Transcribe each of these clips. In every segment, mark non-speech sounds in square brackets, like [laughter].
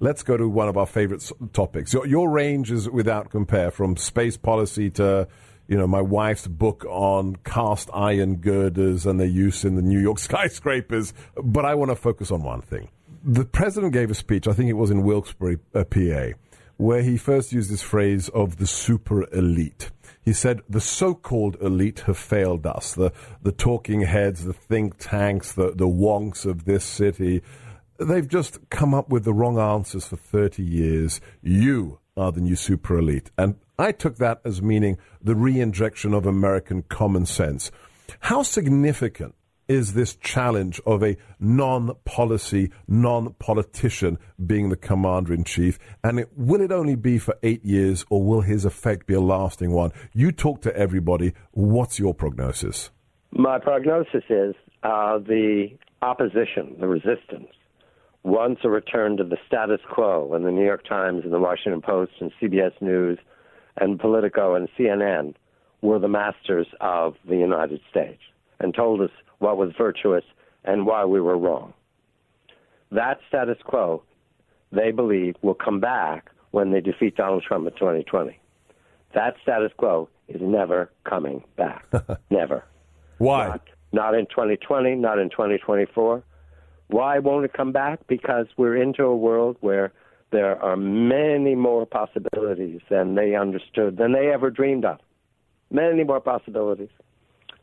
Let's go to one of our favorite topics. Your, your range is without compare from space policy to, you know, my wife's book on cast iron girders and their use in the New York [laughs] skyscrapers. But I want to focus on one thing. The president gave a speech, I think it was in Wilkes-Barre, uh, PA, where he first used this phrase of the super elite. He said, the so-called elite have failed us. The, the talking heads, the think tanks, the, the wonks of this city They've just come up with the wrong answers for 30 years. You are the new super elite. And I took that as meaning the reinjection of American common sense. How significant is this challenge of a non policy, non politician being the commander in chief? And it, will it only be for eight years or will his effect be a lasting one? You talk to everybody. What's your prognosis? My prognosis is uh, the opposition, the resistance, wants a return to the status quo and the New York Times and the Washington Post and CBS News and Politico and CNN were the masters of the United States and told us what was virtuous and why we were wrong. That status quo, they believe, will come back when they defeat Donald Trump in 2020. That status quo is never coming back. [laughs] never. Why? Not, not in 2020, not in 2024, why won't it come back? Because we're into a world where there are many more possibilities than they understood, than they ever dreamed of. Many more possibilities.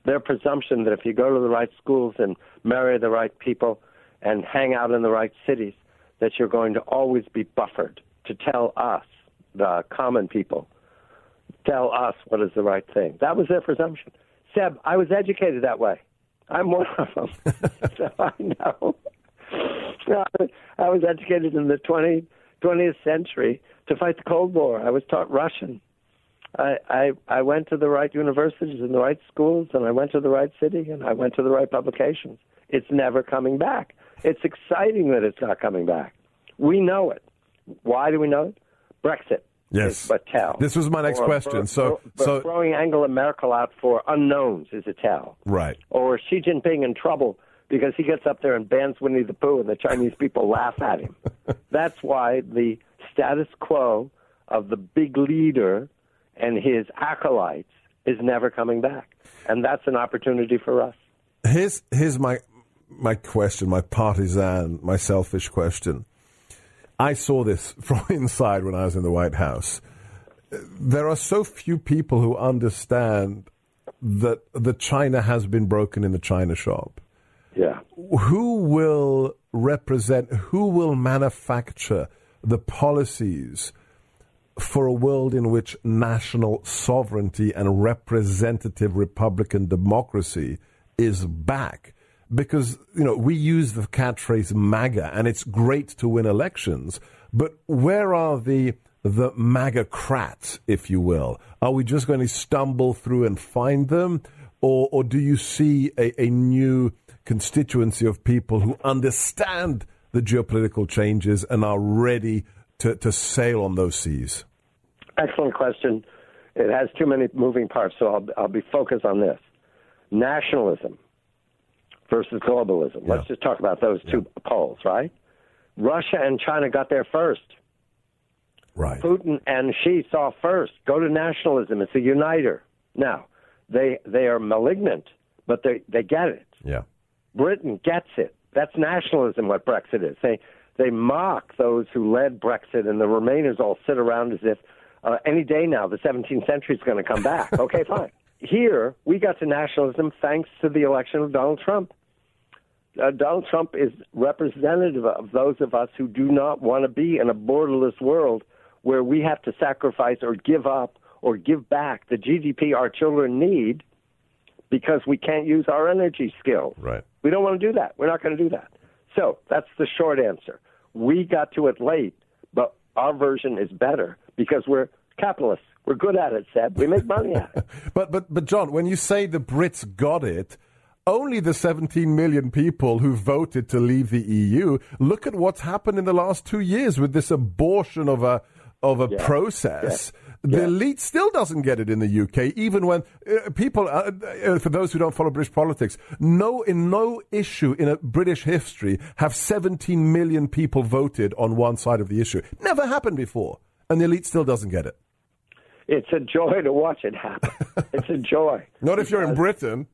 Their presumption that if you go to the right schools and marry the right people and hang out in the right cities, that you're going to always be buffered to tell us, the common people, tell us what is the right thing. That was their presumption. Seb, I was educated that way. I'm one of them. [laughs] so I know. [laughs] I was educated in the 20, 20th century to fight the Cold War. I was taught Russian. I, I I went to the right universities and the right schools, and I went to the right city, and I went to the right publications. It's never coming back. It's exciting that it's not coming back. We know it. Why do we know it? Brexit. Yes. But tell. This was my next or, question. so, so throwing Angela Merkel out for unknowns is a tell. Right. Or Xi Jinping in trouble because he gets up there and bans Winnie the Pooh, and the Chinese people laugh at him. [laughs] That's why the status quo of the big leader and his acolytes is never coming back, and that's an opportunity for us. Here's here's my my question, my partisan, my selfish question. I saw this [laughs] from inside when I was in the White House. There are so few people who understand that the China has been broken in the China shop yeah. Who will represent, who will manufacture the policies for a world in which national sovereignty and representative Republican democracy is back? Because, you know, we use the catchphrase MAGA and it's great to win elections, but where are the the MAGA-crats, if you will? Are we just going to stumble through and find them? Or, or do you see a, a new constituency of people who understand the geopolitical changes and are ready to, to sail on those seas? Excellent question. It has too many moving parts, so I'll, I'll be focused on this. Nationalism versus globalism. Yeah. Let's just talk about those two yeah. poles, right? Russia and China got there first. Right. Putin and Xi saw first. Go to nationalism. It's a uniter. Now, they they are malignant, but they they get it. Yeah. Britain gets it. That's nationalism. What Brexit is. They they mock those who led Brexit, and the Remainers all sit around as if uh, any day now the 17th century is going to come back. [laughs] Okay, fine. Here we got to nationalism thanks to the election of Donald Trump. Uh, Donald Trump is representative of those of us who do not want to be in a borderless world where we have to sacrifice or give up or give back the GDP our children need because we can't use our energy skills. Right. We don't want to do that. We're not going to do that. So that's the short answer. we got to it late, but our version is better because we're capitalists. We're good at it, Seb. We make money at it. [laughs] but but but John, when you say the Brits got it, only the 17 million people who voted to leave the EU. Look at what's happened in the last two years with this abortion of a of a Yeah. process. Yeah. The Yeah. elite still doesn't get it in the UK, even when uh, people, uh, uh, for those who don't follow British politics, no, in no issue in a British history have 17 million people voted on one side of the issue. Never happened before. And the elite still doesn't get it. It's a joy to watch it happen. it's a joy. [laughs] Not if you're in Britain.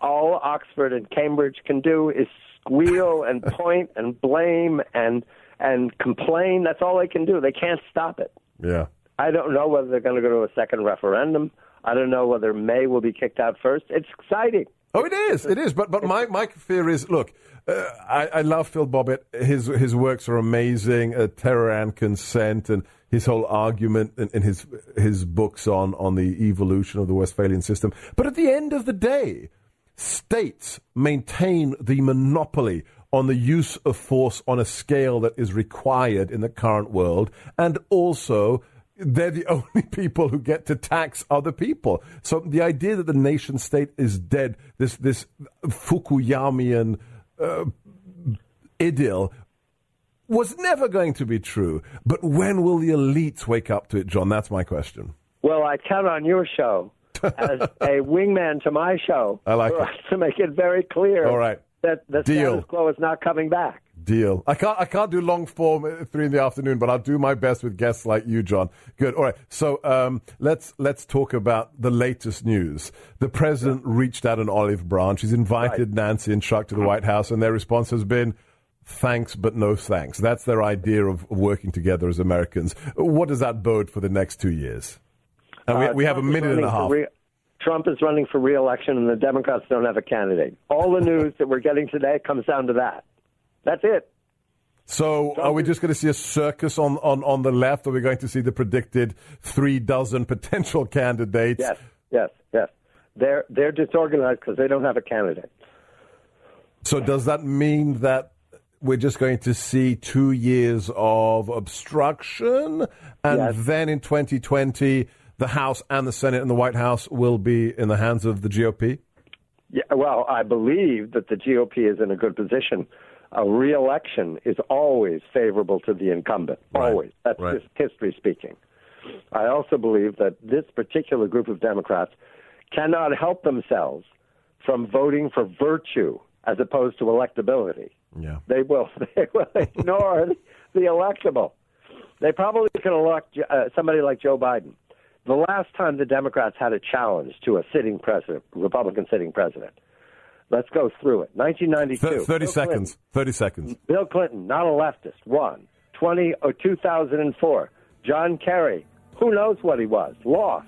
All Oxford and Cambridge can do is squeal and [laughs] point and blame and and complain. That's all they can do. They can't stop it. Yeah. I don't know whether they're going to go to a second referendum. I don't know whether May will be kicked out first. It's exciting. Oh, it is. It is. But but my, my fear is look, uh, I, I love Phil Bobbitt. His his works are amazing. Uh, Terror and Consent and his whole argument in, in his his books on on the evolution of the Westphalian system. But at the end of the day, states maintain the monopoly on the use of force on a scale that is required in the current world, and also they're the [laughs] only people who get to tax other people. So the idea that the nation state is dead, this this Fukuyamian uh, idyll, was never going to be true. But when will the elites wake up to it, John? That's my question. Well, I count on your show [laughs] as a wingman to my show I like [laughs] for it. us to make it very clear All right. that the Deal. status quo is not coming back. Deal. I can't. I can't do long form at three in the afternoon, but I'll do my best with guests like you, John. Good. All right. So um, let's let's talk about the latest news. The president reached out an olive branch. He's invited Nancy and Chuck to the White House, and their response has been. Thanks, but no thanks. That's their idea of of working together as Americans. What does that bode for the next two years? And we, Uh, we have a minute and a half. Trump is running for reelection, and the Democrats don't have a candidate. All the [laughs] news that we're getting today comes down to that. That's it. So, are we just going to see a circus on, on, on the left? Or are we going to see the predicted three dozen potential candidates? Yes, yes, yes. They're they're disorganized because they don't have a candidate. So, does that mean that we're just going to see two years of obstruction, and Yes. then in 2020, the House and the Senate and the White House will be in the hands of the GOP? Yeah, well, I believe that the GOP is in a good position. A reelection is always favorable to the incumbent. Right, Always. That's right. just history speaking. I also believe that this particular group of Democrats cannot help themselves from voting for virtue as opposed to electability. Yeah. They will. [laughs] They will ignore the electable. They probably can elect uh, somebody like Joe Biden. The last time the Democrats had a challenge to a sitting president, Republican sitting president. Let's go through it. 1992. 30 Bill seconds. Clinton. 30 seconds. Bill Clinton, not a leftist, won. 20 or 2004. John Kerry, who knows what he was, lost.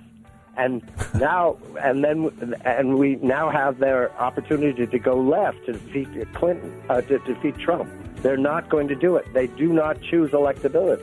And [laughs] now, and then, and we now have their opportunity to go left to defeat Clinton, uh, to defeat Trump. They're not going to do it. They do not choose electability.